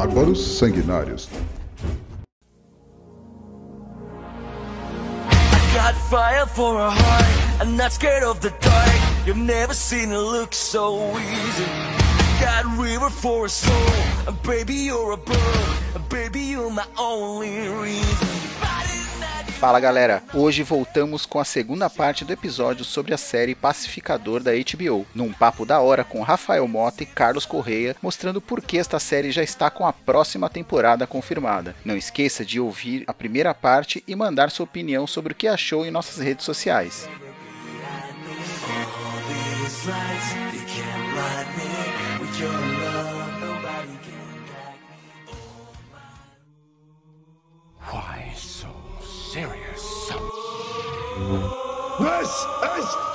Bárbaros Sanguinários. I got fire for a heart, I'm not scared of the dark. You've never seen it look so easy. Got river for a soul, and baby you're a bird, and baby you're my only reason. Fala galera, hoje voltamos com a segunda parte do episódio sobre a série Pacificador da HBO, num papo da hora com Rafael Mota e Carlos Correia, mostrando por que esta série já está com a próxima temporada confirmada. Não esqueça de ouvir a primeira parte e mandar sua opinião sobre o que achou em nossas redes sociais. This is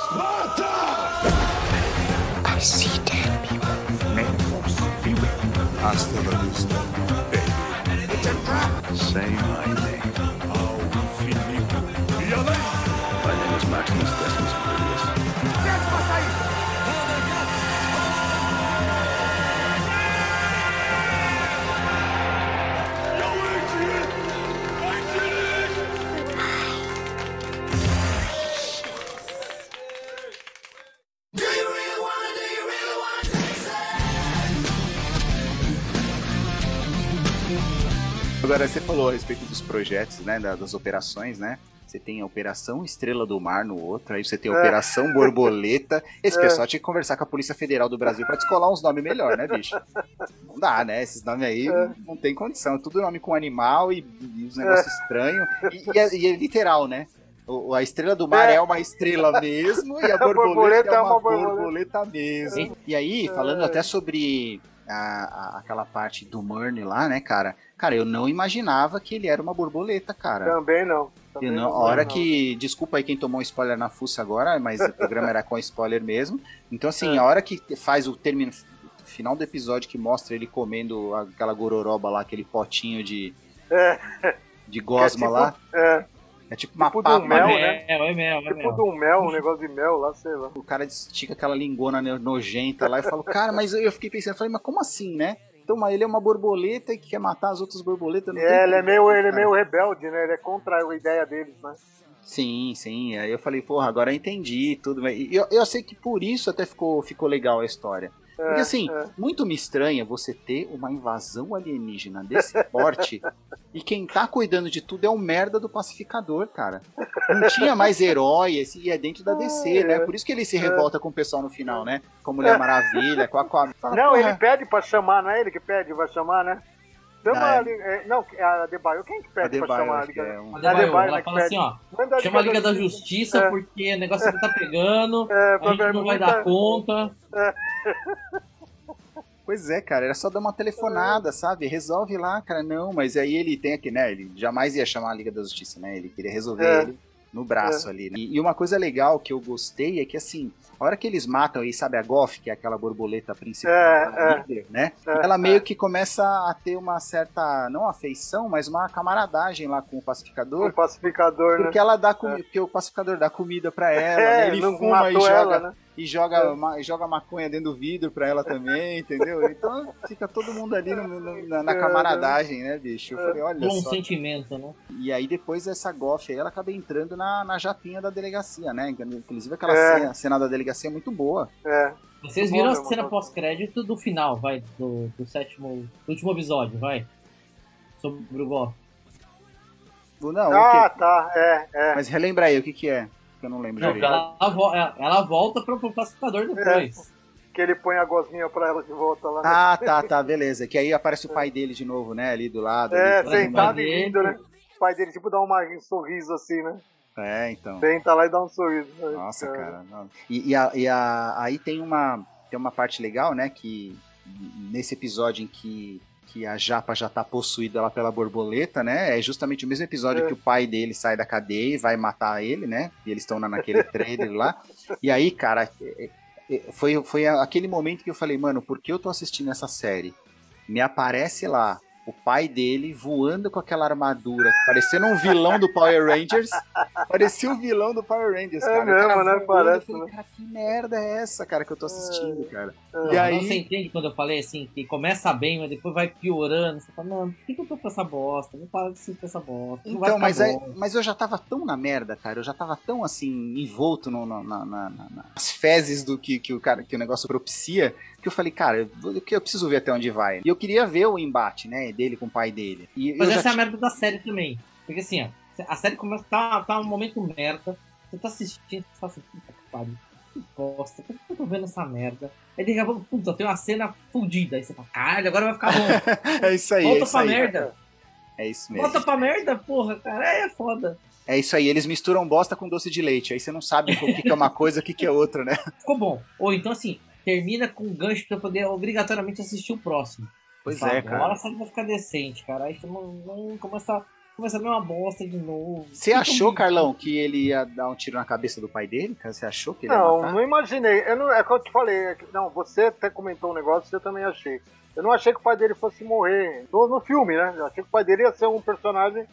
Sparta! I see dead people. May the force be with you. Hasta la vista, baby. It's a trap! Say my name. Falou a respeito dos projetos, né, das operações, né? Você tem a Operação Estrela do Mar no outro, aí você tem a é. Operação Borboleta. Esse é. pessoal tinha que conversar com a Polícia Federal do Brasil para descolar uns nomes melhor, né, bicho? Não dá, né? Esses nomes aí é. não tem condição. Tudo nome com animal e, e uns negócios é. estranhos. E, e, é, e, é, literal, né? O, a estrela do mar é, é uma estrela mesmo e a borboleta, borboleta é uma, borboleta, borboleta mesmo. E aí, falando até sobre a, a, aquela parte do Murney lá, né, cara? Cara, eu não imaginava que ele era uma borboleta, cara. Também não. Também não, a hora não. que. Desculpa aí quem tomou um spoiler na fuça agora, mas o programa era com spoiler mesmo. Então, assim, é. a hora que faz o término final do episódio que mostra ele comendo aquela gororoba lá, aquele potinho de. É. De gosma é tipo, lá. É. É tipo uma tipo papa, um mel, né? É, é mel, é tipo mel. de um mel, um negócio de mel lá, sei lá. O cara estica aquela lingona nojenta lá e fala, cara, mas eu fiquei pensando, eu falei, mas como assim, né? Então, mas ele é uma borboleta e que quer matar as outras borboletas. é, ele é, meio, ele é meio rebelde, né? Ele é contra a ideia deles, né? Sim, sim. Aí eu falei, porra, agora eu entendi tudo. E eu, eu sei que por isso até ficou, ficou legal a história. Porque é, assim, é. muito me estranha você ter uma invasão alienígena desse porte e quem tá cuidando de tudo é o merda do pacificador, cara. Não tinha mais herói, esse é dentro da DC, né? Por isso que ele se revolta com o pessoal no final, né? Com a Mulher Maravilha, com a Aquaman. Não, ele pede pra chamar, não é ele que pede pra chamar, né? Chama ah, é. é, não, a Debaio, quem que pede pra chamar a Liga? É um... A Debaio, ela fala assim, ó, chama a Liga da Justiça é. porque o negócio que tá pegando, é, a gente não vai dar conta. É. Pois é, cara, era só dar uma telefonada, sabe? Resolve lá, cara. Não, mas aí ele tem aqui, né? Ele jamais ia chamar a Liga da Justiça, né? Ele queria resolver é. ele no braço é. ali. Né? E, e, uma coisa legal que eu gostei é que, assim, a hora que eles matam aí, sabe a Goff, que é aquela borboleta principal, é, líder, né? É, ela meio é. que começa a ter uma certa, não afeição, mas uma camaradagem lá com o pacificador. O pacificador, porque né? ela dá é. porque o pacificador dá comida para ela, né? ele fuma e joga. Ela, né? E joga, é. ma, joga maconha dentro do vidro pra ela também, entendeu? Então fica todo mundo ali no, no, na, na, é, camaradagem, né, bicho? Eu falei, olha um só. sentimento, né? E aí depois essa gofe aí, ela acaba entrando na, na japinha da delegacia, né? Inclusive aquela é. cena, cena, da delegacia é muito boa. É. Vocês viram a cena pós-crédito do final, vai, do, do sétimo, do último episódio, vai? Sobre o Goff. Não, ah, tá, é, é. Mas relembra aí, o que que é? Que eu não lembro não, ela, ela, ela, volta pro, pro pacificador depois. É, que ele põe a gosminha pra ela de volta lá. Ah, tá, tá, beleza. Que aí aparece o pai dele de novo, né? Ali do lado. É, ali, sentado e rindo, né? O pai dele, tipo, dá uma, um sorriso assim, né? É, então. Senta lá e dá um sorriso. Nossa, é. cara. E, e, a, e a, aí tem uma, tem uma parte legal, né? Que nesse episódio em que que a Japa já tá possuída lá pela borboleta, né? É justamente o mesmo episódio é. que o pai dele sai da cadeia e vai matar ele, né? E eles estão naquele trailer lá. E aí, cara, é, é, foi, foi aquele momento que eu falei, mano, por que eu tô assistindo essa série? Me aparece lá o pai dele voando com aquela armadura, parecendo um vilão do Power Rangers. parecia o vilão do Power Rangers, É cara. O mesmo, cara né? voando, Parece, eu falei, né? cara, que merda é essa, cara, que eu tô assistindo, cara? É. E aí- Não, você entende quando eu falei assim, que começa bem, mas depois vai piorando. Você fala, não, por que, que eu tô com essa bosta? Não para de assistir essa bosta. Então, mas, é, mas eu já tava tão na merda, cara. Eu já tava tão assim, envolto no, no- na- na- na- nas fezes do que, que, o cara, que o negócio propicia, que eu falei, cara, eu, eu preciso ver até onde vai. E eu queria ver o embate, né, dele com o pai dele. E Mas essa é a merda da série também. Porque assim, ó, a série começa, tá, tá um momento merda. Você tá assistindo, você fala assim, puta que pariu, que bosta, por que eu tô vendo essa merda? Aí daqui a pouco, puta, tem uma cena fudida. Aí você fala, caralho, agora vai ficar bom. É isso aí, é Volta isso pra aí. merda. É isso mesmo. Volta pra merda, porra, cara. É foda. É isso aí, eles misturam bosta com doce de leite. Aí você não sabe o que, que é uma coisa e o que, que é outra, né? Ficou bom. Ou então assim, termina com um gancho pra eu poder obrigatoriamente assistir o próximo. Pois Fala, é, Agora cara. a série vai ficar decente, cara. Aí você não, não começa, começa a ver uma bosta de novo. Você achou, Carlão, que ele ia dar um tiro na cabeça do pai dele? Cara, Você achou que ele ia Não, matar? não imaginei. Eu não, é o que eu te falei. é que- Não, você até comentou um negócio, eu também achei. Eu não achei que o pai dele fosse morrer no, no filme, né? Eu achei que o pai dele ia ser um personagem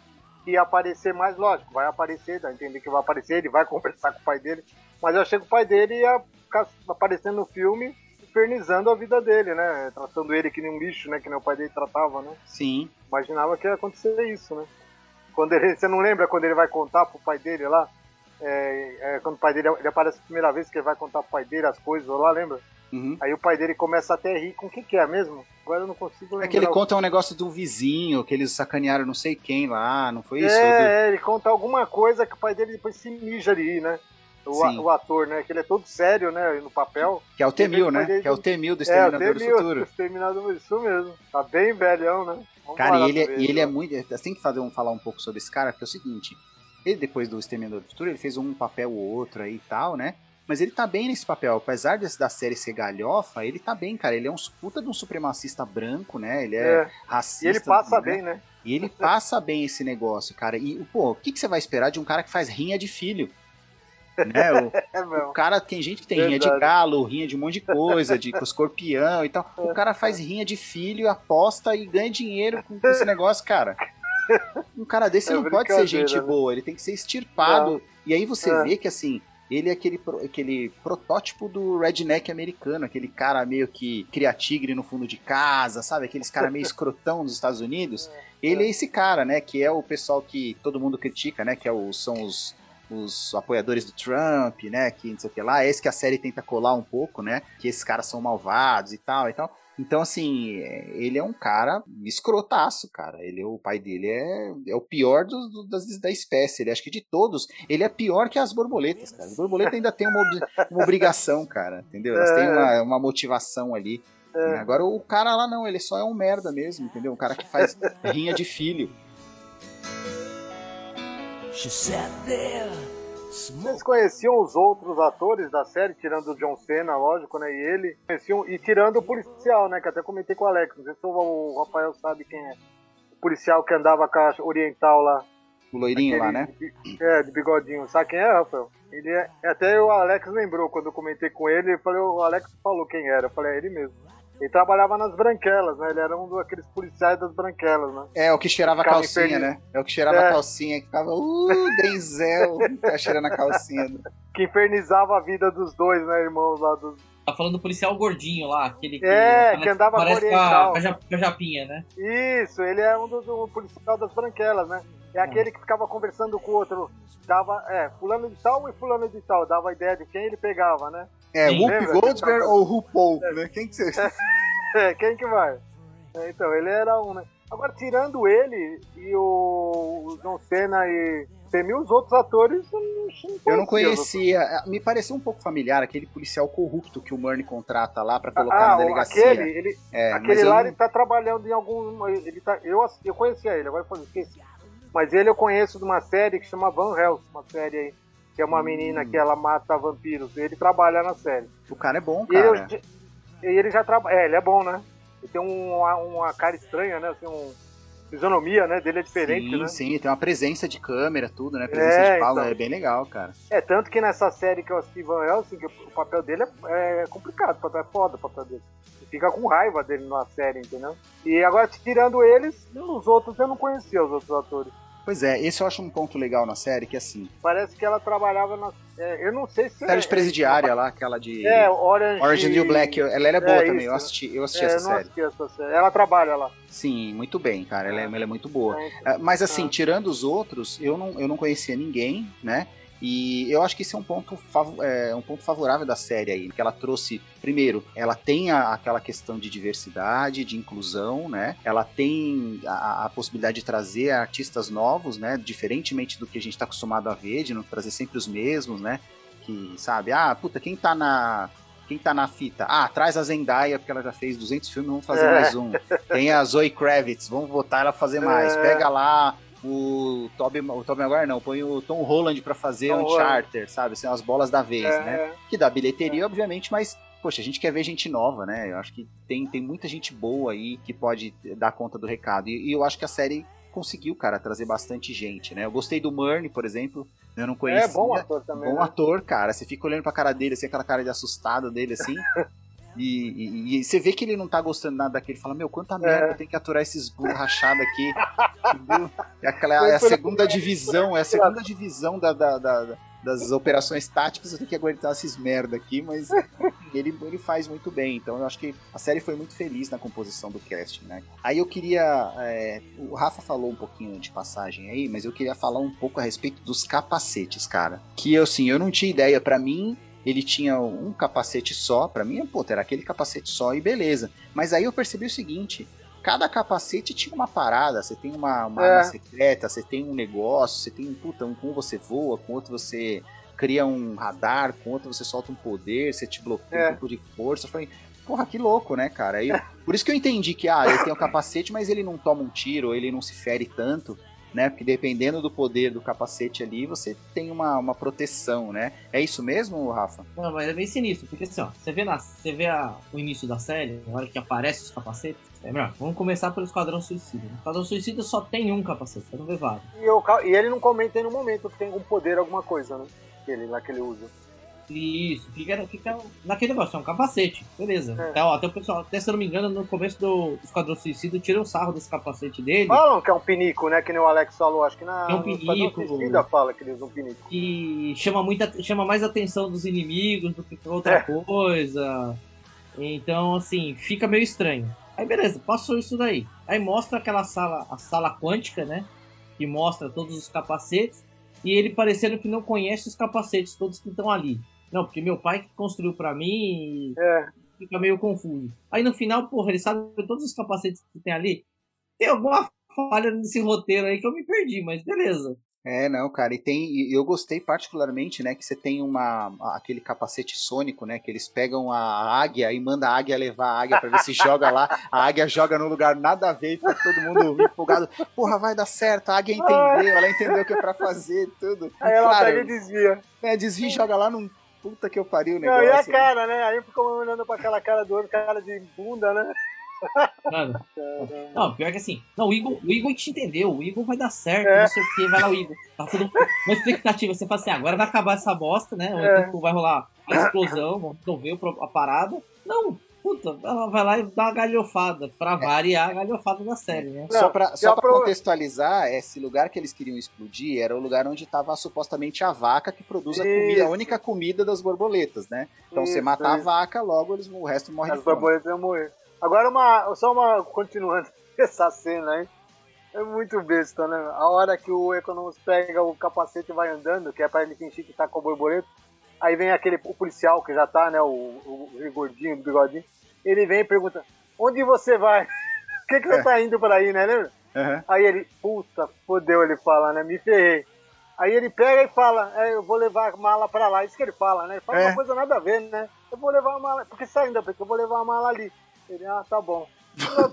que ia aparecer mais, lógico, vai aparecer, dá a entender que vai aparecer, ele vai conversar com o pai dele. Mas eu achei que o pai dele ia ficar aparecendo no filme, infernizando a vida dele, né? Tratando ele que nem um lixo, né? Que nem o pai dele tratava, né? Sim. imaginava que ia acontecer isso, né? Quando ele, você não lembra quando ele vai contar pro pai dele lá? É, é, quando o pai dele ele aparece a primeira vez que ele vai contar pro pai dele as coisas lá, lembra? Uhum. Aí o pai dele começa até a rir com o que, que é mesmo? Agora eu não consigo lembrar. É que ele conta um negócio do vizinho, que eles sacanearam não sei quem lá, não foi isso? É, é, ele conta alguma coisa que o pai dele depois se mija ali, né? O, o ator, né? Que ele é todo sério, né? No papel. Que é o Temil, Ele né? Que é o Temil do É, Exterminador do Temil, Futuro. Exterminador, isso mesmo. Tá bem velhão, né? Vamos Cara, lá e ele, pra ver, e ele é muito. Você tem que fazer um, falar um pouco sobre esse cara, porque é o seguinte: ele, depois do Exterminador do Futuro, ele fez um papel ou outro aí e tal, né? Mas ele tá bem nesse papel. Apesar desse, da série ser galhofa, ele tá bem, cara. Ele é um puta de um supremacista branco, né? Ele é, É, racista. E ele passa né? bem, né? E ele passa bem esse negócio, cara. E, pô, o que, que você vai esperar de um cara que faz rinha de filho? Né? O, É o cara tem gente que tem rinha de Verdade. galo, rinha de um monte de coisa, de escorpião e tal. O cara faz rinha de filho, aposta e ganha dinheiro com esse negócio, cara. Um cara desse É não pode ser gente né? boa, ele tem que ser extirpado. E aí você É. vê que assim. Ele é aquele, aquele protótipo do redneck americano, aquele cara meio que cria tigre no fundo de casa, sabe? Aqueles cara meio escrotão dos Estados Unidos. Ele é esse cara, né? Que é o pessoal que todo mundo critica, né? Que é o- são os, os apoiadores do Trump, né? Que não sei o que lá. É esse que a série tenta colar um pouco, né? Que esses caras são malvados e tal e tal. Então, assim, é, ele é um cara escrotaço, cara. Ele, o pai dele é, é o pior dos, do- das, da espécie. Ele acho que de todos, ele é pior que as borboletas, cara. As borboletas ainda têm uma, uma obrigação, cara. Entendeu? Elas têm É. uma, uma motivação ali. É. Agora o cara lá não, ele só é um merda mesmo, entendeu? Um cara que faz rinha de filho. Vocês conheciam os outros atores da série, tirando o John Cena, lógico, né? E ele. Conheciam, e tirando o policial, né? Que até comentei com o Alex. Não sei se o- Rafael sabe quem é. O policial que andava com a oriental lá. O loirinho lá, né? Aquele de É, de bigodinho. Sabe quem é, Rafael? Ele é. Até o Alex lembrou quando eu comentei com ele. Eu falei, o Alex falou quem era. Eu falei, é ele mesmo. Ele trabalhava nas branquelas, né? Ele era um daqueles policiais das branquelas, né? É, o que cheirava a Ficava calcinha, infeliz. né? É o que cheirava É. a calcinha, que ficava, uh, Denzel, tá cheirando a calcinha. Que infernizava a vida dos dois, né, irmãos lá dos. Tá falando do policial gordinho lá, aquele que. É, parece- que andava com parece com a, com a japinha, né? Isso, ele é um dos um policial das branquelas, né? É aquele que ficava conversando com o outro. Dava, é, fulano de tal e fulano de tal. Dava a ideia de quem ele pegava, né? É, Lembra? Goldberg ou RuPaul, né? Quem que você... É, quem que vai? É, então, ele era um, né? Agora, tirando ele e o, o John Cena e Temi, os outros atores, eu não, Eu não conhecia. conhecia. Me pareceu um pouco familiar aquele policial corrupto que o Murney contrata lá pra colocar Ah, na delegacia. aquele, ele, É, aquele lá, não- ele tá trabalhando em algum. Ele tá, eu, eu conhecia ele, agora eu falei, esqueci. Mas ele eu conheço de uma série que chama Van Helsing, uma série aí. Que é uma Hum. menina que ela mata vampiros. Ele trabalha na série. O cara é bom, E ele, cara. e ele já trabalha. É, ele é bom, né? Ele tem um, uma, uma cara estranha, né? Assim, um, fisionomia, né, dele é diferente, sim, né? Sim, tem uma presença de câmera, tudo, né? Presença É, de fala, então. é bem legal, cara. É, tanto que nessa série que eu assisti Van Helsing, que o papel dele é, é complicado, o papel é foda o papel dele. Você fica com raiva dele na série, entendeu? E agora, tirando eles, os outros eu não conhecia, os outros atores. Pois é, esse eu acho um ponto legal na série, que assim, Parece que ela trabalhava na... é, eu não sei se... série de é, presidiária lá, aquela de É, Orange... Orange New Black, eu- ela, ela é boa É, também, eu isso. assisti, eu assisti É, essa eu série. assisti essa série. Ela trabalha lá. Sim, muito bem, cara, ela é, ela é muito boa. É, Ah, Mas assim, Ah. tirando os outros, eu não, eu não conhecia ninguém, né? E eu acho que esse é um ponto, é, um ponto favorável da série aí, que ela trouxe, primeiro, ela tem a- aquela questão de diversidade, de inclusão, né? Ela tem a, a possibilidade de trazer artistas novos, né? Diferentemente do que a gente está acostumado a ver, de não trazer sempre os mesmos, né? Que, sabe, ah, puta, quem tá na... Quem tá na fita? Ah, traz a Zendaya, porque ela já fez 200 filmes, vamos fazer É. mais um. Tem a Zoe Kravitz, vamos botar ela a fazer mais. É. Pega lá o Tobey, o Tobey Maguire não, põe o Tom Holland pra fazer Tom um Holland. charter, sabe? São as bolas da vez, é, né? Que dá bilheteria, obviamente, mas poxa, a gente quer ver gente nova, né? Eu acho que tem, tem muita gente boa aí que pode dar conta do recado. E, e eu acho que a série conseguiu, cara, trazer bastante gente, né? Eu gostei do Murney, por exemplo. Eu não É, conhecia. bom ator também. Bom né? ator, cara. Você fica olhando pra cara dele, assim, aquela cara de assustado dele, assim. E, e- e você vê que ele não tá gostando nada daquele. Fala, meu, quanta merda, eu tenho que aturar esses burros rachados aqui. É, aquela, é a segunda divisão, é a segunda divisão da, da- da- das operações táticas. Eu tenho que aguentar esses merda aqui, mas ele, ele faz muito bem. Então eu acho que a série foi muito feliz na composição do casting, né? Aí eu queria. é, o Rafa falou um pouquinho de passagem aí, mas eu queria falar um pouco a respeito dos capacetes, cara. Que assim, eu não tinha ideia. Pra mim, ele tinha um capacete só. Pra mim, pô, era aquele capacete só e beleza. Mas aí eu percebi o seguinte. Cada capacete tinha uma parada, você tem uma, uma É. arma secreta, você tem um negócio, você tem um puta, um, com um você voa, com outro você cria um radar, com outro você solta um poder, você te bloqueia É. um pouco de força. Eu falei, porra, que louco, né, cara? Aí, por isso que eu entendi que, ah, ele tem o capacete, mas ele não toma um tiro, ele não se fere tanto, né? Porque dependendo do poder do capacete ali, você tem uma, uma proteção, né? É isso mesmo, Rafa? Não, mas é bem sinistro, porque assim, ó, você vê, na, você vê a- o início da série, na hora que aparece os capacetes, é melhor, vamos começar pelo Esquadrão Suicida. O Esquadrão Suicida só tem um capacete, você não vê vários. E, eu e ele não comenta em nenhum momento que tem algum poder, alguma coisa, né? Que ele, lá que ele usa. Isso, fica, fica naquele negócio, é um capacete, beleza. É. Até, ó, até o pessoal, até se eu não me engano, no começo do Esquadrão Suicida, tirou o sarro desse capacete dele, Falam que é um pinico, né? Que nem o Alex falou. Acho que na É um pinico. Suicida fala que eles usam pinico. que chama, muita, chama mais atenção dos inimigos do que outra É. coisa. Então, assim, fica meio estranho. Aí beleza, passou isso daí. Aí mostra aquela sala, a sala quântica, né? Que mostra todos os capacetes. E ele parecendo que não conhece os capacetes todos que estão ali. Não, porque meu pai que construiu pra mim É. fica meio confuso. Aí no final, porra, ele sabe todos os capacetes que tem ali. Tem alguma falha nesse roteiro aí que eu me perdi, mas beleza. É, não, cara, e tem, e eu gostei particularmente, né, que você tem uma, aquele capacete sônico, né, que eles pegam a águia e manda a águia levar a águia pra ver se joga lá, a águia joga num lugar nada a ver e fica todo mundo empolgado, porra, vai dar certo, a águia entendeu, ela entendeu o que é pra fazer, tudo. Aí ela claro, pega e desvia. né, desvia e joga lá num puta que eu pariu o Não, negócio. e a cara, né? Aí ficou olhando pra aquela cara do outro, cara de bunda, né? Mano, Não, pior que assim. Não, o Igor, o Igor te entendeu. O Igor vai dar certo, É. não sei o que, vai lá o Igor. Tá tudo uma expectativa. Você fala assim, agora vai acabar essa bosta, né? É. então vai rolar a explosão, vamos resolver a parada. Não, puta, ela vai lá e dá uma galhofada. Pra variar a galhofada da série, né? Só Não, pra, só pra contextualizar, esse lugar que eles queriam explodir era o lugar onde estava supostamente a vaca que produz a Isso. comida, a única comida das borboletas, né? Então você Isso, matar a isso. vaca, logo eles, o resto morre As de fome. borboletas iam morrer. Agora, uma, só uma. Continuando essa cena aí. É muito besta, né? A hora que o Economus pega o capacete e vai andando, que é pra ele fingir que tá com a borboleta. Aí vem aquele o policial que já tá, né? O, o, o gordinho do bigodinho. Ele vem e pergunta: Onde você vai? O que, que você É. tá indo por aí, né? Lembra? Aham. Aí ele, puta, fodeu, ele fala, né? Me ferrei. Aí ele pega e fala, é, eu vou levar a mala pra lá. Isso que ele fala, né? Ele fala É. uma coisa nada a ver, né? Eu vou levar a mala. Porque saindo, porque eu vou levar a mala ali. Ele, ah, tá bom.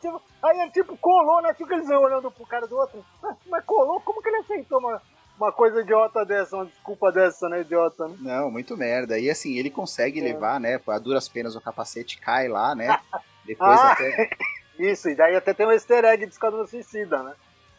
Tipo, Aí ele tipo colou, né? Fica eles olhando pro cara do outro. "Ah, Mas colou? Como que ele aceitou uma, uma coisa idiota dessa, uma desculpa dessa, né, idiota, né? Não, muito merda. E assim, ele consegue É. levar, né? A duras penas o capacete cai lá, né? Depois Ah. até. Isso, e daí até tem um easter egg de Esquadrão Suicida, né?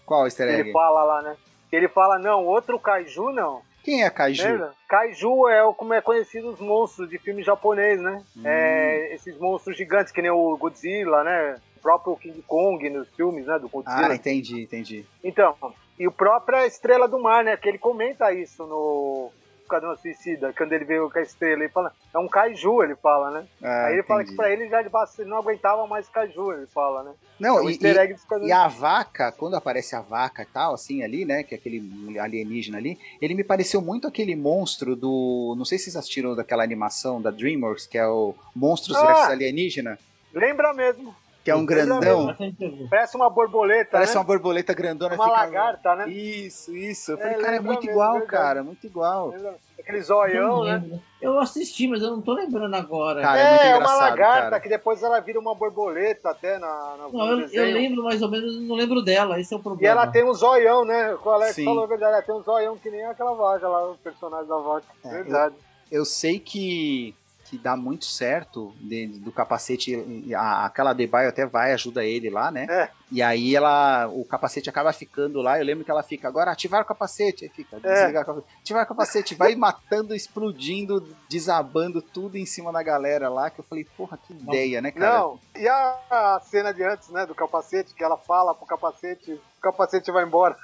Qual easter egg? ele fala lá, né? Ele fala, não, outro kaiju não. Quem é Kaiju? Lembra? Kaiju é o, como é conhecido os monstros de filme japonês, né? Hum. É, esses monstros gigantes, que nem o Godzilla, né? O próprio King Kong nos filmes, né? Do Godzilla. Ah, entendi, entendi. Então, e o próprio é Estrela do Mar, né? Que ele comenta isso no Esquadrão Suicida, quando ele veio com a estrela. Ele fala, é um kaiju, ele fala, né? Ah, Aí ele fala entendi. que pra ele já ele não aguentava mais kaiju, ele fala, né? É Não, e, easter e- Esquadrão e a vaca, quando aparece a vaca e tal, assim, ali, né? Que é aquele alienígena ali, ele me pareceu muito aquele monstro do. Não sei se vocês assistiram daquela animação da Dreamworks, que é o Monstros Ah! versus Alienígena, Lembra mesmo? Que é um grandão. Eu. Parece uma borboleta, Parece né? uma borboleta grandona. Uma lagarta, né? Isso, isso. Eu É, falei, cara, é muito mesmo, igual, verdade. cara, muito igual. Aquele Eu zoião, né? Eu assisti, mas eu não tô lembrando agora. Cara, é muito é, uma lagarta cara. que depois ela vira uma borboleta até na, na não, eu, eu lembro mais ou menos, não lembro dela. Esse é o E problema. ela tem um zoião, né? O Alex Sim. falou a verdade, ela tem um zoião que nem aquela vaca lá, o personagem da vaca. É, verdade. Eu sei que, que dá muito certo de- do capacete. a- aquela Debaio até vai, ajuda ele lá, né? É. E aí ela. O capacete acaba ficando lá. Eu lembro que ela fica, agora ativar o capacete. Aí fica, É. o capacete. Ativar o capacete, vai matando, explodindo, desabando tudo em cima da galera lá. Que eu falei, porra, que ideia, né, cara? Não, e a, a cena de antes, né, do capacete, que ela fala pro capacete, o capacete vai embora.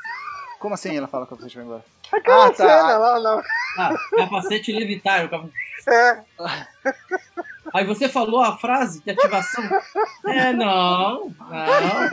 Como assim ela fala capacete vai embora? Aquela Ah, tá. cena lá, não. Ah, capacete levitar. É, Aí você falou a frase de ativação. É, não. Não.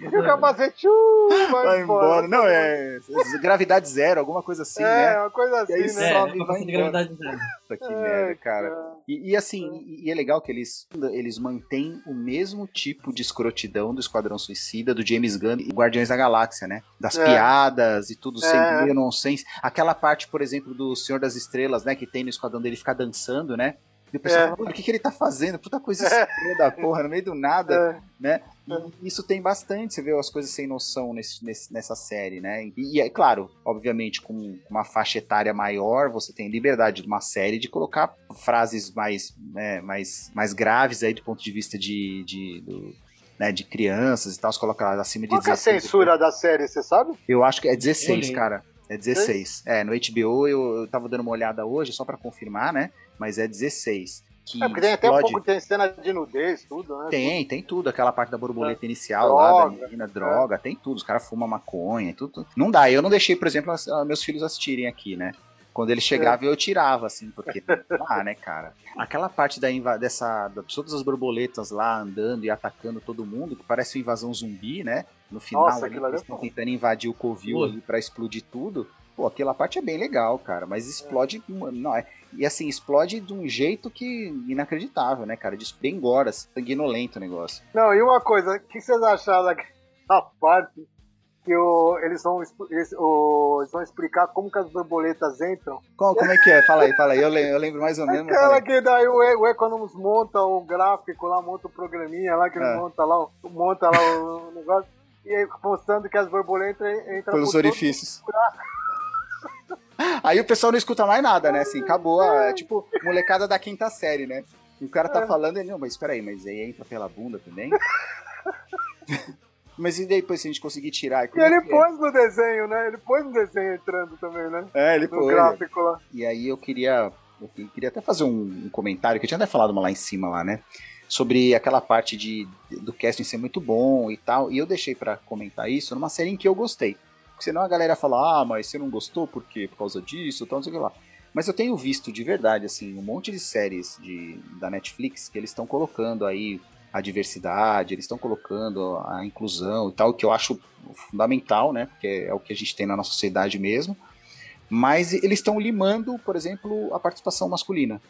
e o capacete uh, vai, Vai embora. embora. Não, é. gravidade zero, alguma coisa assim, é, né? uma coisa E aí assim, né? É, sobe e vai de gravidade zero. Puta que É, merda, cara. E, e assim, e, e é legal que eles, eles mantêm o mesmo tipo de escrotidão do Esquadrão Suicida, do James Gunn e Guardiões da Galáxia, né? Das É. piadas e tudo sem É. meio nonsense. Aquela parte, por exemplo, do Senhor das Estrelas, né? Que tem no Esquadrão dele ficar dançando, né? E o pessoal É. fala, "Mano, o que, que ele tá fazendo? Puta coisa estranha da porra, no meio do nada, É. né? É. E isso tem bastante, você vê as coisas sem noção nesse, nesse- nessa série, né? E, e é claro, obviamente, com uma faixa etária maior, você tem liberdade de uma série de colocar frases mais, né, mais, mais graves aí do ponto de vista de, de, do- né, de crianças e tal, você coloca lá acima de Qual que é a 16. censura da série, você sabe? Eu acho que é 16, Olhei. cara. É 16. É, no HBO eu, eu tava dando uma olhada hoje, só pra confirmar, né? Mas é 16. Que É, porque tem até um pouco, tem cena de nudez, tudo, né? tem, tem tudo. Aquela parte da borboleta inicial lá, Droga. da menina, droga, tem tudo. Os caras fumam maconha, tudo. Não dá. Eu não deixei, por exemplo, as- ah, meus filhos assistirem aqui, né? Quando eles chegavam, eu tirava, assim, porque não dá, né, cara? Aquela parte da inva dessa. Da, todas as borboletas lá andando e atacando todo mundo, que parece uma invasão zumbi, né? No final, Nossa, ali, eles é estão foda. tentando invadir o covil ali pra explodir tudo. Pô, aquela parte é bem legal, cara. Mas explode. Não, é, e assim, explode de um jeito que inacreditável, né, cara? De bem gore, assim, sanguinolento o negócio. Não, e uma coisa, o que vocês acharam daquela parte que o, eles, vão, eles, o, eles vão explicar como que as borboletas entram? Como, como é que é? Fala aí, fala aí. Eu lembro, eu lembro mais ou menos. Aquela que daí o, o Economus monta o gráfico lá, monta o programinha lá, que ele É. monta lá, monta lá o negócio, e aí mostrando que as borboletas entram Pelos todo- orifícios. Aí o pessoal não escuta mais nada, né? Assim, acabou. a- É tipo molecada da quinta série, né? E o cara tá É. falando, ele, não, mas espera aí, mas aí entra pela bunda também? mas e depois se a gente conseguir tirar? E é ele é? pôs no desenho, né? Ele pôs no desenho entrando também, né? É, ele No foi. gráfico lá. E aí eu queria, eu queria até fazer um, um comentário, que eu tinha até falado uma lá em cima lá, né? Sobre aquela parte de, do casting ser muito bom e tal. E eu deixei pra comentar isso numa série em que eu gostei. Porque senão a galera fala, ah, mas você não gostou por quê? Por causa disso, tal, não sei o que lá. Mas eu tenho visto de verdade, assim, um monte de séries de, da Netflix que eles estão colocando aí a diversidade, eles estão colocando a inclusão e tal, que eu acho fundamental, né? Porque é o que a gente tem na nossa sociedade mesmo. Mas eles estão limando, por exemplo, a participação masculina.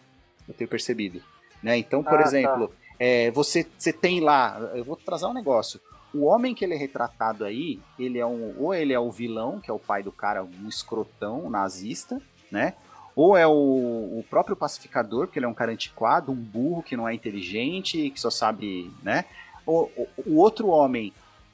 Eu tenho percebido. Né? Então, por Ah, exemplo, é, você, você tem lá. Eu vou trazer um negócio. O homem que ele é retratado aí, ele é um. Ou ele é o vilão, que é o pai do cara, um escrotão, um nazista, né? Ou é o, o próprio pacificador, que ele é um cara antiquado, um burro que não é inteligente, que só sabe, né? O, o, o outro homem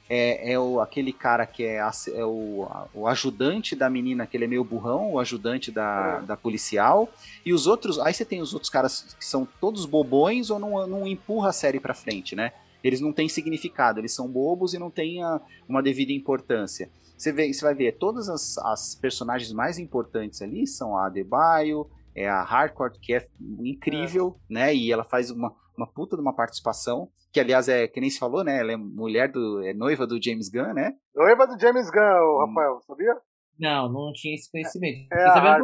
é, é o, aquele cara que é, ass- é o, a- o ajudante da menina, que ele é meio burrão, o ajudante da, É. da policial. E os outros, aí você tem os outros caras que são todos bobões ou não, não empurra a série pra frente, né? Eles não têm significado, eles são bobos e não têm a, uma devida importância. Você, vê, você vai ver, todas as, as personagens mais importantes ali são a Adebayo, é a Hardcore, que é incrível, é. né? E ela faz uma, uma puta de uma participação, que aliás é, que nem se falou, né? Ela é mulher do. é noiva do James Gunn, né? Noiva do James Gunn, hum. Rafael, sabia? Não, não tinha esse conhecimento. É, é a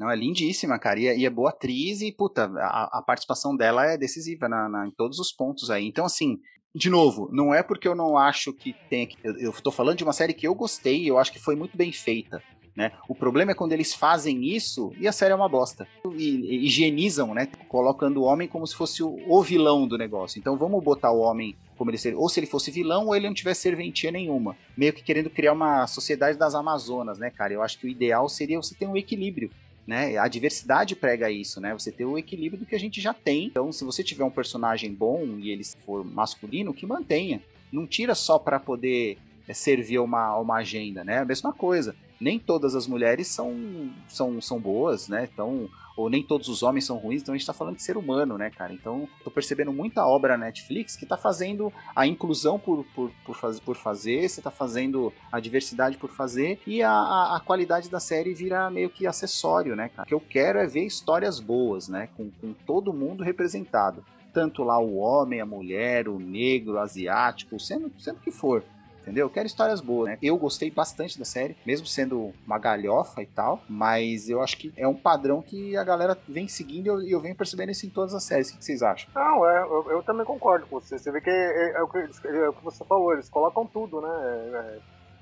Não, é lindíssima, cara. E é, e é, boa atriz e, puta, a, a participação dela é decisiva na, na, em todos os pontos aí. Então, assim, de novo, não é porque eu não acho que tem. Eu, eu tô falando de uma série que eu gostei, eu acho que foi muito bem feita. Né? O problema é quando eles fazem isso e a série é uma bosta. E, e higienizam, né? Colocando o homem como se fosse o, o, vilão do negócio. Então vamos botar o homem como ele seria. Ou se ele fosse vilão, ou ele não tivesse serventia nenhuma. Meio que querendo criar uma sociedade das Amazonas, né, cara? Eu acho que o ideal seria você ter um equilíbrio. Né? A diversidade prega isso, né? Você ter o equilíbrio do que a gente já tem. Então, se você tiver um personagem bom e ele for masculino, que mantenha. Não tira só para poder é, servir uma, uma agenda, né? A mesma coisa nem todas as mulheres são, são, são boas, né? Então, ou nem todos os homens são ruins, então a gente tá falando de ser humano, né, cara? Então, tô percebendo muita obra na Netflix que tá fazendo a inclusão por, por, por, faz, por fazer, você tá fazendo a diversidade por fazer, e a, a, a, qualidade da série vira meio que acessório, né, cara? O que eu quero é ver histórias boas, né? Com, com todo mundo representado. Tanto lá o homem, a mulher, o negro, o asiático, sendo, sendo que for entendeu? Eu quero histórias boas, né? Eu gostei bastante da série, mesmo sendo uma galhofa e tal, mas eu acho que é um padrão que a galera vem seguindo e eu, eu venho percebendo isso em todas as séries. O que vocês acham? Não, é, eu, eu também concordo com você. Você vê que é, é, o, que é o que você falou, eles colocam tudo, né? É,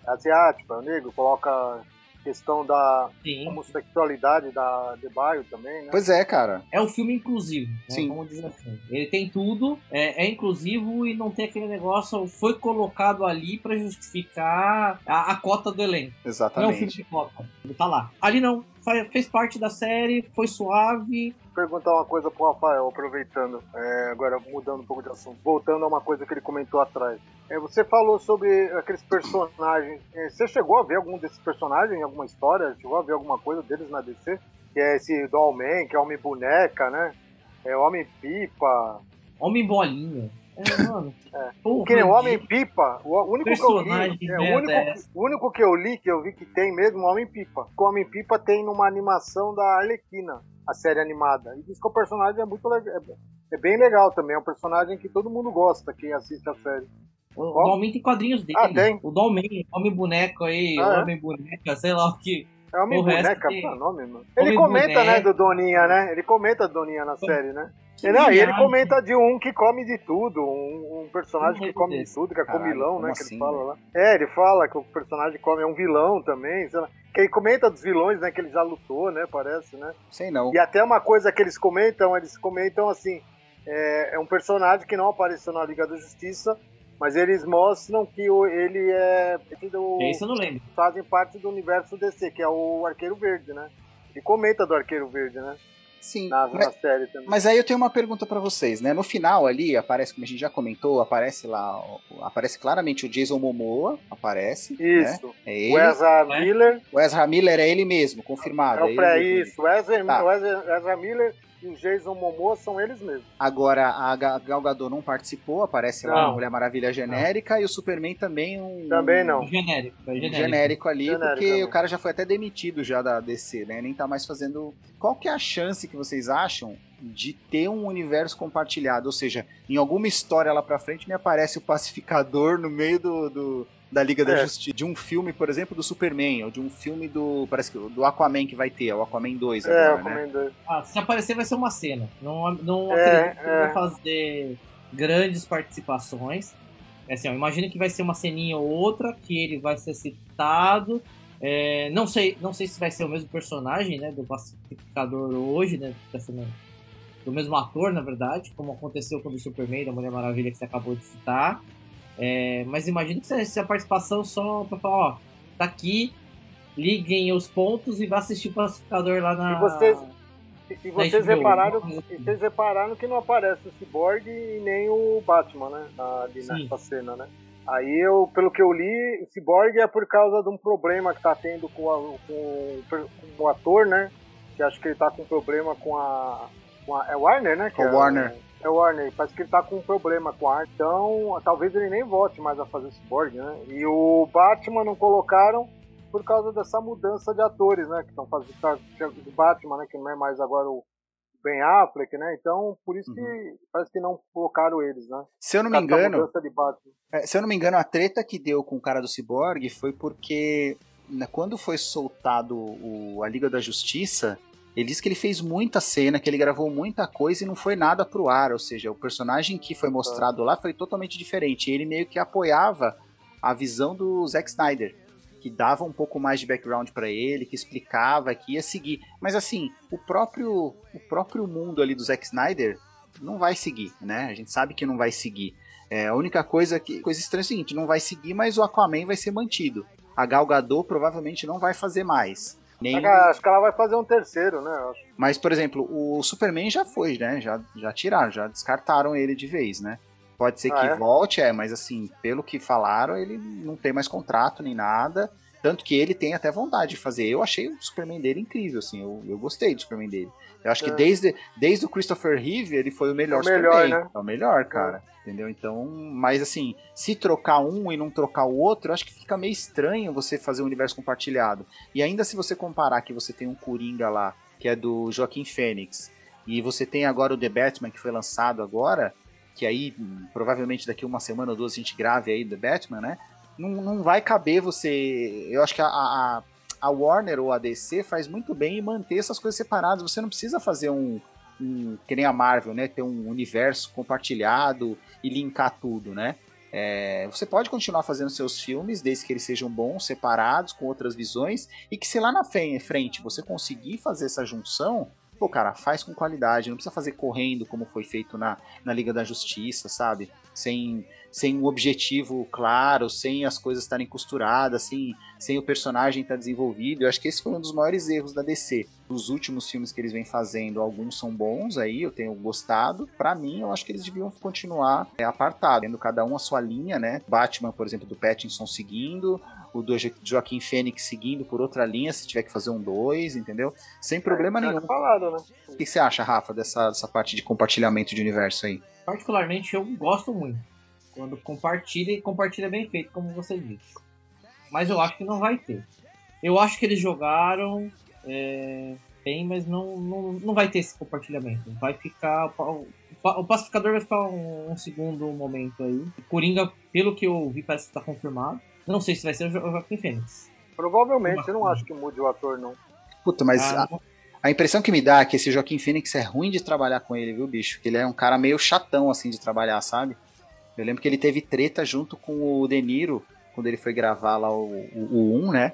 é asiático, é negro, coloca questão da Sim. homossexualidade da The Bio também, né? Pois é, cara. É um filme inclusivo, né? Sim. Vamos dizer assim. Ele tem tudo, é, é, inclusivo e não tem aquele negócio, foi colocado ali para justificar a, a, cota do elenco. Exatamente. Não é um filme de cota. Ele tá lá. Ali não, fez parte da série, foi suave. Perguntar uma coisa pro Rafael, aproveitando, é, agora mudando um pouco de assunto, voltando a uma coisa que ele comentou atrás. É, você falou sobre aqueles personagens. É, você chegou a ver algum desses personagens em alguma história? Chegou a ver alguma coisa deles na DC? Que é esse Dollman, que é Homem Boneca, né? É Homem Pipa. Homem Bolinha. É, mano. É. que nem o Homem-Pipa, o único que eu li. É, o, único, o único que eu li, que eu vi que tem mesmo, o Homem-Pipa. O Homem-Pipa tem numa animação da Arlequina, a série animada. E diz que o personagem é muito legal. É, é bem legal também. É um personagem que todo mundo gosta, quem assiste a série. O, o Dolmen tem quadrinhos dele. Ah, tem. O Dolmen, Homem Boneco aí, ah, é? Homem Boneca, sei lá o que. É Homem Boneca, que... nome, mano. Ele Homem comenta, boneca. né, do Doninha, né? Ele comenta Doninha na série, né? E, não, e ele comenta de um que come de tudo, um, um personagem que come de tudo, que é Caralho, comilão, né? Que ele assim, fala lá. É, ele fala que o personagem come é um vilão também, sei lá. Que ele comenta dos vilões, né? Que ele já lutou, né? Parece, né? Sei não. E até uma coisa que eles comentam, eles comentam assim: é, é um personagem que não apareceu na Liga da Justiça, mas eles mostram que ele é. Do, Isso eu não lembro. Fazem parte do universo DC, que é o Arqueiro Verde, né? E comenta do Arqueiro Verde, né? Sim. Na, mas, na série também. Mas aí eu tenho uma pergunta para vocês, né? No final ali, aparece, como a gente já comentou, aparece lá, aparece claramente o Jason Momoa, aparece. Né? Isso. Né? É ele. O Ezra Miller. O Ezra Miller é ele mesmo, confirmado. É, é ele, isso. O Ezra, tá. o Ezra, Ezra Miller e o Jason Momoa são eles mesmos. Agora, a Gal Gadot não participou, aparece lá a Mulher Maravilha genérica não. e o Superman também um... Também não. Genérico. genérico. genérico ali, genérico porque também. o cara já foi até demitido já da DC, né? Nem tá mais fazendo... Qual que é a chance que vocês acham de ter um universo compartilhado? Ou seja, em alguma história lá pra frente me aparece o pacificador no meio do, do da Liga é. da Justiça. De um filme, por exemplo, do Superman, ou de um filme do. Parece que do Aquaman que vai ter, é o Aquaman 2 é, agora, Aquaman né? 2. Ah, se aparecer vai ser uma cena. Não, não é, acredito que vai é. fazer grandes participações. É assim, eu imagino que vai ser uma ceninha ou outra, que ele vai ser citado. É, não sei, não sei se vai ser o mesmo personagem, né, do pacificador hoje, né, tá do mesmo ator, na verdade, como aconteceu com o Superman da Mulher Maravilha que você acabou de citar. É, mas imagine que se a participação só pra falar, ó, tá aqui, liguem os pontos e vá assistir o pacificador lá na. E vocês, e vocês, repararam, e vocês repararam que não aparece o Cyborg e nem o Batman, né? Ali nessa cena, né? Aí eu, pelo que eu li, o Cyborg é por causa de um problema que tá tendo com, a, com, com o ator, né? Que acho que ele tá com problema com a. Com a é Warner, né? Com é, Warner. É o Warner, parece que ele tá com um problema com a arte, então talvez ele nem volte mais a fazer Cyborg, né? E o Batman não colocaram por causa dessa mudança de atores, né? Que estão fazendo tá, o Batman, né? Que não é mais agora o Ben Affleck, né? Então, por isso que uhum. parece que não colocaram eles, né? Se eu não me engano, é, se eu não me engano, a treta que deu com o cara do Cyborg foi porque né, quando foi soltado o, a Liga da Justiça, ele disse que ele fez muita cena, que ele gravou muita coisa e não foi nada pro ar, ou seja, o personagem que foi mostrado lá foi totalmente diferente. Ele meio que apoiava a visão do Zack Snyder, que dava um pouco mais de background para ele, que explicava, que ia seguir. Mas assim, o próprio o próprio mundo ali do Zack Snyder não vai seguir, né? A gente sabe que não vai seguir. É, a única coisa que coisa estranha é o seguinte, não vai seguir, mas o Aquaman vai ser mantido. A Gal Gadot provavelmente não vai fazer mais. Nem... Acho que ela vai fazer um terceiro, né? Mas, por exemplo, o Superman já foi, né? Já, já tiraram, já descartaram ele de vez, né? Pode ser ah, que é? volte, é, mas assim, pelo que falaram, ele não tem mais contrato nem nada. Tanto que ele tem até vontade de fazer. Eu achei o Superman dele incrível, assim. Eu, eu gostei do Superman dele. Eu acho é. que desde, desde o Christopher Reeve, ele foi o melhor, é o melhor Superman. Né? É o melhor, cara. É. Entendeu? Então, mas assim, se trocar um e não trocar o outro, eu acho que fica meio estranho você fazer um universo compartilhado. E ainda se você comparar que você tem um Coringa lá, que é do Joaquim Fênix, e você tem agora o The Batman, que foi lançado agora, que aí provavelmente daqui uma semana ou duas a gente grave aí The Batman, né? Não, não vai caber você. Eu acho que a, a, a Warner ou a DC faz muito bem em manter essas coisas separadas. Você não precisa fazer um, um, que nem a Marvel, né? Ter um universo compartilhado e linkar tudo, né? É, você pode continuar fazendo seus filmes, desde que eles sejam bons, separados, com outras visões, e que se lá na frente você conseguir fazer essa junção, pô, cara, faz com qualidade, não precisa fazer correndo como foi feito na, na Liga da Justiça, sabe? Sem, sem um objetivo claro, sem as coisas estarem costuradas, sem, sem o personagem estar desenvolvido. Eu acho que esse foi um dos maiores erros da DC. Os últimos filmes que eles vêm fazendo, alguns são bons aí, eu tenho gostado. Para mim, eu acho que eles deviam continuar é, apartados, tendo cada um a sua linha, né? Batman, por exemplo, do Pattinson seguindo, o do Joaquim Fênix seguindo por outra linha, se tiver que fazer um dois, entendeu? Sem problema é, nenhum. Falado, né? O que você acha, Rafa, dessa, dessa parte de compartilhamento de universo aí? Particularmente, eu gosto muito. Quando compartilha e compartilha bem feito, como você disse. Mas eu acho que não vai ter. Eu acho que eles jogaram é, bem, mas não, não, não vai ter esse compartilhamento. Vai ficar. O, o pacificador vai ficar um, um, segundo momento aí. Coringa, pelo que eu vi, parece que tá confirmado. Não sei se vai ser o Joaquim Fênix. Provavelmente, eu não acho que mude o ator, não. Puta, mas ah, a, a, impressão que me dá é que esse Joaquim Fênix é ruim de trabalhar com ele, viu, bicho? Que ele é um cara meio chatão, assim, de trabalhar, sabe? Eu lembro que ele teve treta junto com o De Niro, quando ele foi gravar lá o, o, o 1, né?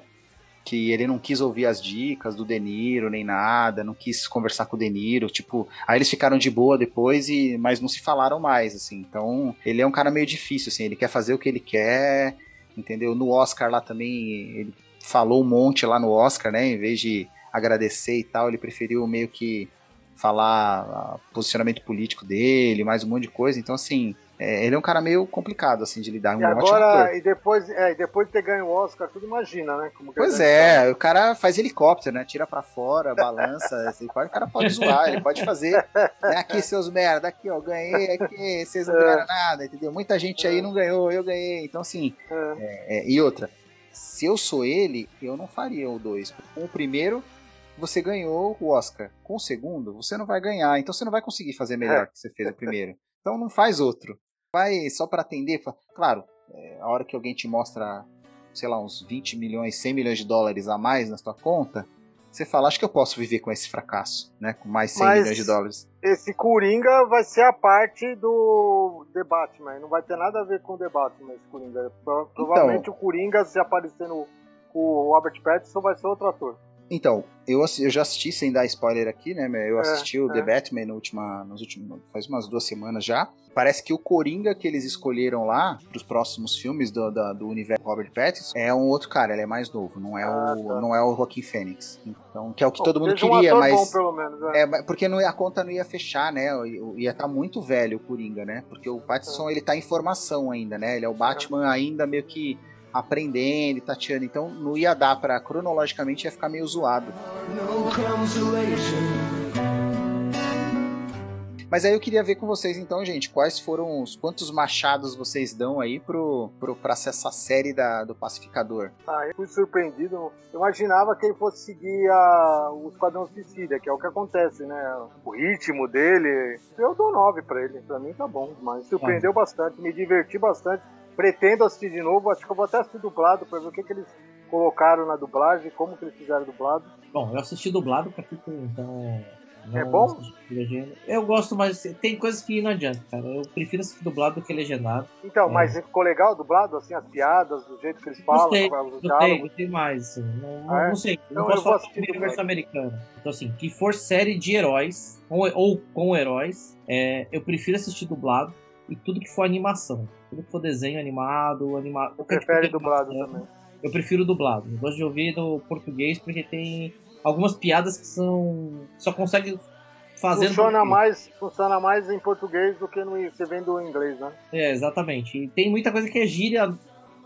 Que ele não quis ouvir as dicas do De Niro, nem nada, não quis conversar com o De Niro, tipo... Aí eles ficaram de boa depois, e mas não se falaram mais, assim. Então, ele é um cara meio difícil, assim. Ele quer fazer o que ele quer, entendeu? No Oscar lá também, ele falou um monte lá no Oscar, né? Em vez de agradecer e tal, ele preferiu meio que falar posicionamento político dele, mais um monte de coisa. Então, assim, é, ele é um cara meio complicado, assim, de lidar. Um e agora, e depois, é, depois de ter ganho o Oscar, tudo imagina, né? pois é, o cara faz helicóptero, né? Tira pra fora, balança. assim, o cara pode zoar, ele pode fazer. Né, aqui, seus merda, aqui, ó, ganhei, aqui, vocês não ganharam nada, entendeu? Muita gente aí não ganhou, eu ganhei. Então, assim, é. É, e outra, se eu sou ele, eu não faria o dois. Com o primeiro, você ganhou o Oscar. Com o segundo, você não vai ganhar. Então você não vai conseguir fazer melhor é. que você fez o primeiro. Então não faz outro vai só para atender. Claro, é, a hora que alguém te mostra, sei lá, uns 20 milhões, 100 milhões de dólares a mais na sua conta, você fala, acho que eu posso viver com esse fracasso, né? Com mais 100 Mas milhões de dólares. Esse Coringa vai ser a parte do The Batman, não vai ter nada a ver com o The Batman, esse Coringa. Provavelmente então, o Coringa, se aparecer no, com o Robert Pattinson, vai ser outro ator. Então, eu, eu já assisti, sem dar spoiler aqui, né? Eu é, assisti é, o The é. Batman no última, nos últimos, faz umas duas semanas já. Parece que o Coringa que eles escolheram lá, para os próximos filmes do, do, do, universo Robert Pattinson, é um outro cara, ele é mais novo, não é, ah, o, tá. não é o Joaquim Phoenix. Então, que é o que Bom, todo mundo queria, um mas. Bom, pelo menos, é. é porque não, a conta não ia fechar, né? Ia estar tá muito velho o Coringa, né? Porque o Pattinson, ele tá em formação ainda, né? Ele é o Batman ainda meio que aprendendo e tateando. Então não ia dar para cronologicamente ia ficar meio zoado. Mas aí eu queria ver com vocês então, gente, quais foram os quantos machados vocês dão aí pro, pro pra essa série da, do Pacificador? Ah, eu fui surpreendido. Eu imaginava que ele fosse seguir a, o Esquadrão Suicida, que é o que acontece, né? O ritmo dele. Eu dou 9 pra ele. Pra mim tá bom, mas surpreendeu bastante, me diverti bastante. Pretendo assistir de novo, acho que eu vou até assistir dublado pra ver o que, que eles colocaram na dublagem, como que eles fizeram dublado. Bom, eu assisti dublado ficar, então. É não bom? assisti legenda. Eu gosto, mas tem coisas que não adianta, cara. Eu prefiro assistir dublado do que legendado. Então, É. mas ficou legal dublado, assim, as piadas, do jeito que eles falam, Gostei, os Gostei, diálogos. gostei mais. Assim. Não, Ah, é? não sei. Então não eu posso vou falar universo americano. Então, assim, que for série de heróis, ou, ou com heróis, é, eu prefiro assistir dublado. E tudo que for animação. Tudo que for desenho animado, animado. Eu prefere dublado também. Eu prefiro dublado. Eu gosto de ouvir no português porque tem algumas piadas que são. Só consegue fazer. Funciona mais, funciona mais em português do que no, você vendo em inglês, né? É, exatamente. E tem muita coisa que é gíria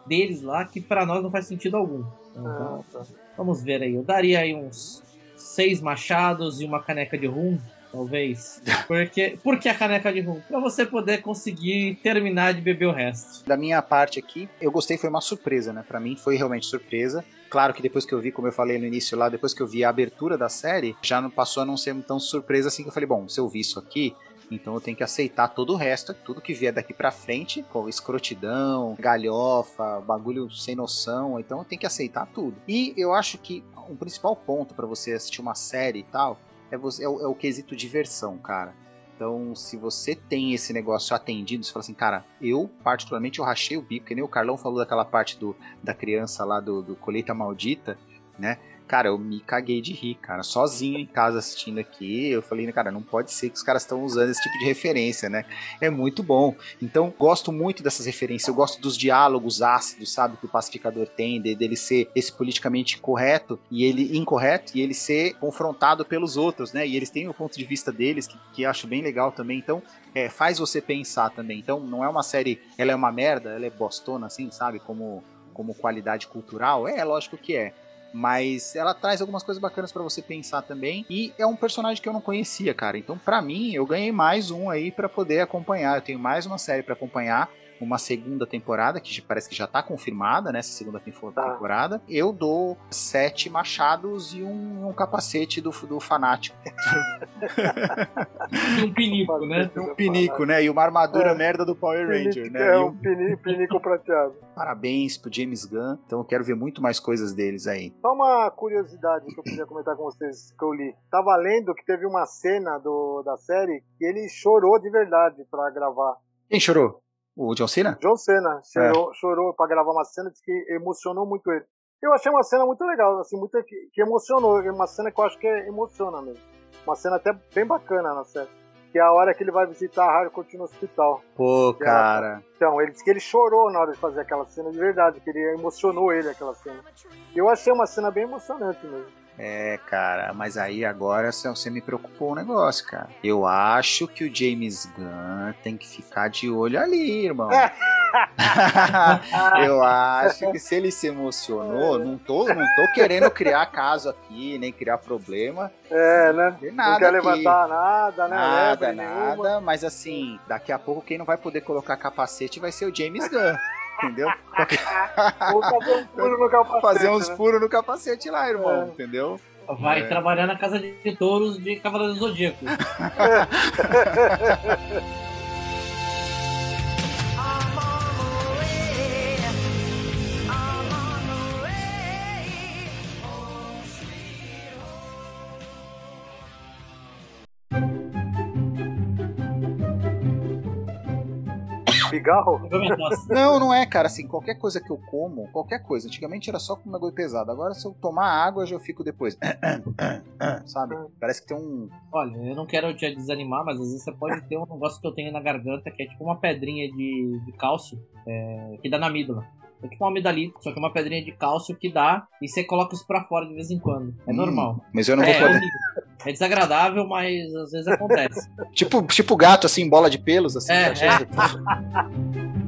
deles lá que pra nós não faz sentido algum. Então, Ah, tá. vamos ver aí. Eu daria aí uns seis machados e uma caneca de rum, talvez. Porque, por que a caneca de rum? Pra você poder conseguir terminar de beber o resto. Da minha parte aqui, eu gostei, foi uma surpresa, né? Pra mim foi realmente surpresa. Claro que depois que eu vi, como eu falei no início lá, depois que eu vi a abertura da série, já não passou a não ser tão surpresa assim que eu falei, bom, se eu vi isso aqui, então eu tenho que aceitar todo o resto, tudo que vier daqui pra frente, com escrotidão, galhofa, bagulho sem noção, então eu tenho que aceitar tudo. E eu acho que o principal ponto pra você assistir uma série e tal é, você, é, o, é o quesito diversão, cara. Então, se você tem esse negócio atendido, você fala assim, cara, eu particularmente eu rachei o bico, que nem o Carlão falou daquela parte do, da criança lá do, do Colheita Maldita, né? Cara, eu me caguei de rir, cara, sozinho em casa assistindo aqui. Eu falei, cara, não pode ser que os caras estão usando esse tipo de referência, né? É muito bom. Então, gosto muito dessas referências. Eu gosto dos diálogos ácidos, sabe, que o pacificador tem, de- dele ser esse politicamente correto e ele incorreto e ele ser confrontado pelos outros, né? E eles têm o ponto de vista deles que, que acho bem legal também. Então, é, faz você pensar também. Então, não é uma série, ela é uma merda, ela é bostona, assim, sabe? Como, como qualidade cultural. É, lógico que é. Mas ela traz algumas coisas bacanas pra você pensar também. E é um personagem que eu não conhecia, cara. Então, pra mim, eu ganhei mais um aí pra poder acompanhar. Eu tenho mais uma série pra acompanhar. Uma segunda temporada, que parece que já tá confirmada, né? Essa segunda Tá. temporada. Eu dou sete machados e um, um capacete do, do fanático. E um pinico, né? Um pinico, né? E uma armadura É. merda do Power Ranger, Pinico- né? É E um um- pini- pinico prateado. Parabéns pro James Gunn. Então eu quero ver muito mais coisas deles aí. Só uma curiosidade que eu queria comentar com vocês que eu li. Tava lendo que teve uma cena do, da série que ele chorou de verdade pra gravar. Quem chorou? O John Cena? John Cena chorou, chorou para gravar uma cena, disse que emocionou muito ele. Eu achei uma cena muito legal, assim, muito que, que emocionou. É uma cena que eu acho que emociona mesmo. Uma cena até bem bacana na série. Que é a hora que ele vai visitar a Harcourt no hospital. Pô, cara. Então, ele disse que ele chorou na hora de fazer aquela cena de verdade, que ele emocionou ele aquela cena. Eu achei uma cena bem emocionante mesmo. É, cara, mas aí agora você- me preocupou um negócio, cara. Eu acho que o James Gunn tem que ficar de olho ali, irmão. Eu acho que se ele se emocionou, não tô, não tô querendo criar caso aqui, nem criar problema. É, né? De não nada quer aqui. levantar nada, né? Nada, Lebre nenhuma. nada, mas assim, daqui a pouco quem não vai poder colocar capacete vai ser o James Gunn, entendeu? Vou fazer um furo no capacete, Fazer uns né? furos no capacete lá, irmão, É. entendeu? Vai É. trabalhar na casa de touros de Cavaleiro do Zodíaco. Não, não é, cara. Assim, qualquer coisa que eu como, qualquer coisa. Antigamente era só com bagulho pesado. Agora, se eu tomar água, já eu fico depois. Sabe? Parece que tem um. Olha, eu não quero te desanimar, mas às vezes você pode ter um negócio que eu tenho na garganta, que é tipo uma pedrinha de, de cálcio, é, que dá na amígdala. É tipo uma amidalita, só que é uma pedrinha de cálcio que dá e você coloca isso pra fora de vez em quando. É Hum, normal. Mas eu não é, vou poder. horrível. é desagradável, mas às vezes acontece. Tipo, tipo gato, assim, bola de pelos, assim. É, cheio de-